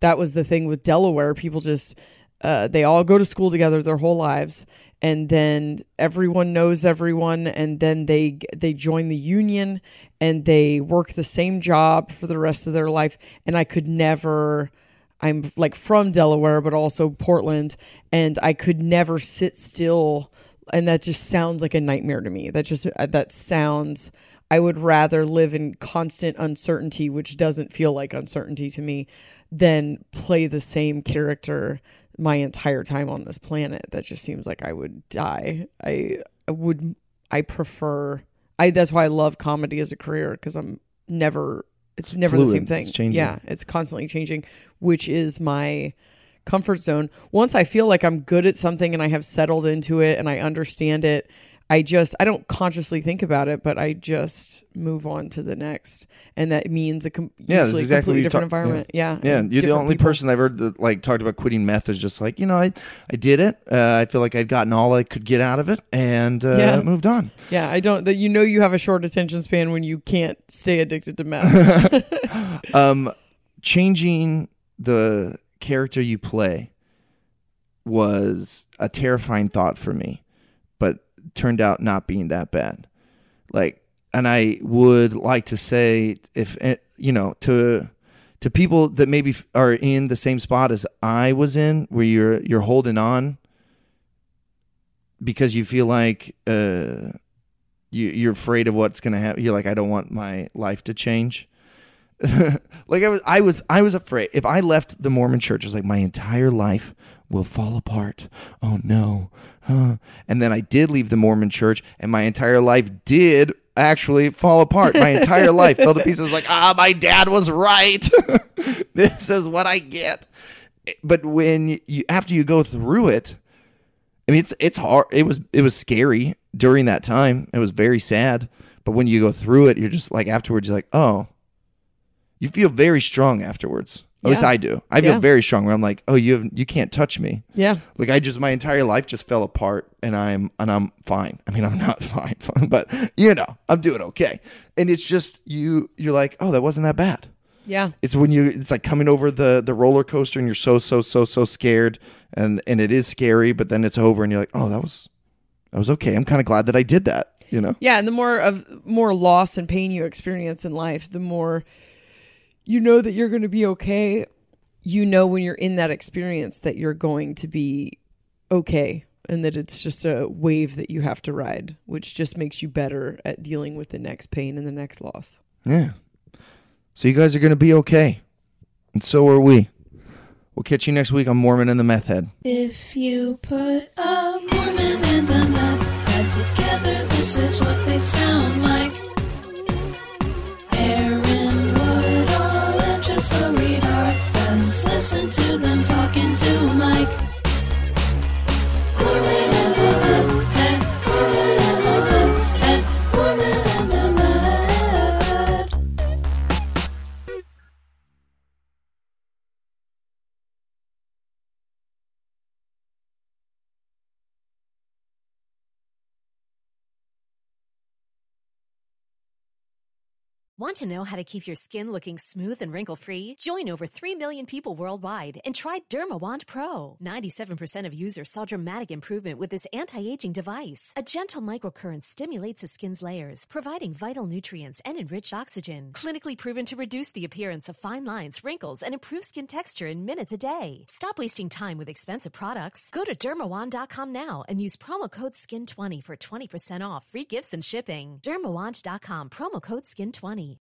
That was the thing with Delaware. People just uh, they all go to school together their whole lives, and then everyone knows everyone, and then they they join the union and they work the same job for the rest of their life. And I could never. I'm like from Delaware, but also Portland, and I could never sit still. And that just sounds like a nightmare to me. That just uh, that sounds. I would rather live in constant uncertainty, which doesn't feel like uncertainty to me, than play the same character my entire time on this planet. That just seems like I would die. I, I would. I prefer. I. That's why I love comedy as a career because I'm never. It's, never the same thing. It's changing. Yeah, it's constantly changing, which is my comfort zone. Once I feel like I'm good at something and I have settled into it and I understand it, I just I don't consciously think about it, but I just move on to the next, and that means a com- Yeah, usually exactly completely different talk- environment. Yeah, Yeah, and you're the only people. person I've heard that like talked about quitting meth is just like you know I I did it. Uh, I feel like I'd gotten all I could get out of it and uh, Yeah. moved on. Yeah, I don't. That you know you have a short attention span when you can't stay addicted to meth. Um, changing the character you play was a terrifying thought for me, but turned out not being that bad. Like, and I would like to say, if eh, you know, to to people that maybe are in the same spot as I was in, where you're you're holding on because you feel like uh, you you're afraid of what's gonna happen. You're like, I don't want my life to change. like I was, I was, I was afraid if I left the Mormon church, it was like my entire life will fall apart. Oh no! Huh. And then I did leave the Mormon church, and my entire life did actually fall apart. My entire life fell to pieces. Like ah, my dad was right. this is what I get. But when you after you go through it, I mean, it's it's hard. It was it was scary during that time. It was very sad. But when you go through it, you're just like afterwards, you're like, oh, you feel very strong afterwards. At least I do. I feel Yeah. very strong. Where I'm like, oh, you have, you can't touch me. yeah, Like I just my entire life just fell apart, and I'm and I'm fine. I mean, I'm not fine, but you know, I'm doing okay. And it's just you. You're like, oh, that wasn't that bad. yeah, It's when you it's like coming over the the roller coaster and you're so so so so scared and and it is scary, but then it's over and you're like, "Oh, that was that was okay. I'm kind of glad that I did that." You know? yeah. And the more of more loss and pain you experience in life, the more you know that you're going to be okay. You know when you're in that experience that you're going to be okay. And that it's just a wave that you have to ride, which just makes you better at dealing with the next pain and the next loss. Yeah. So you guys are going to be okay. And so are we. We'll catch you next week on Mormon and the Meth Head. If you put a Mormon and a meth head together, this is what they sound like. Woodall read our fans. Listen to them talking to Mike. Want to know how to keep your skin looking smooth and wrinkle free? Join over 3 million people worldwide and try Dermawand Pro. 97% of users saw dramatic improvement with this anti aging device. A gentle microcurrent stimulates the skin's layers, providing vital nutrients and enriched oxygen. Clinically proven to reduce the appearance of fine lines, wrinkles, and improve skin texture in minutes a day. Stop wasting time with expensive products. Go to dermawand.com now and use promo code SKIN20 for 20% off free gifts and shipping. Dermawand.com, promo code SKIN20.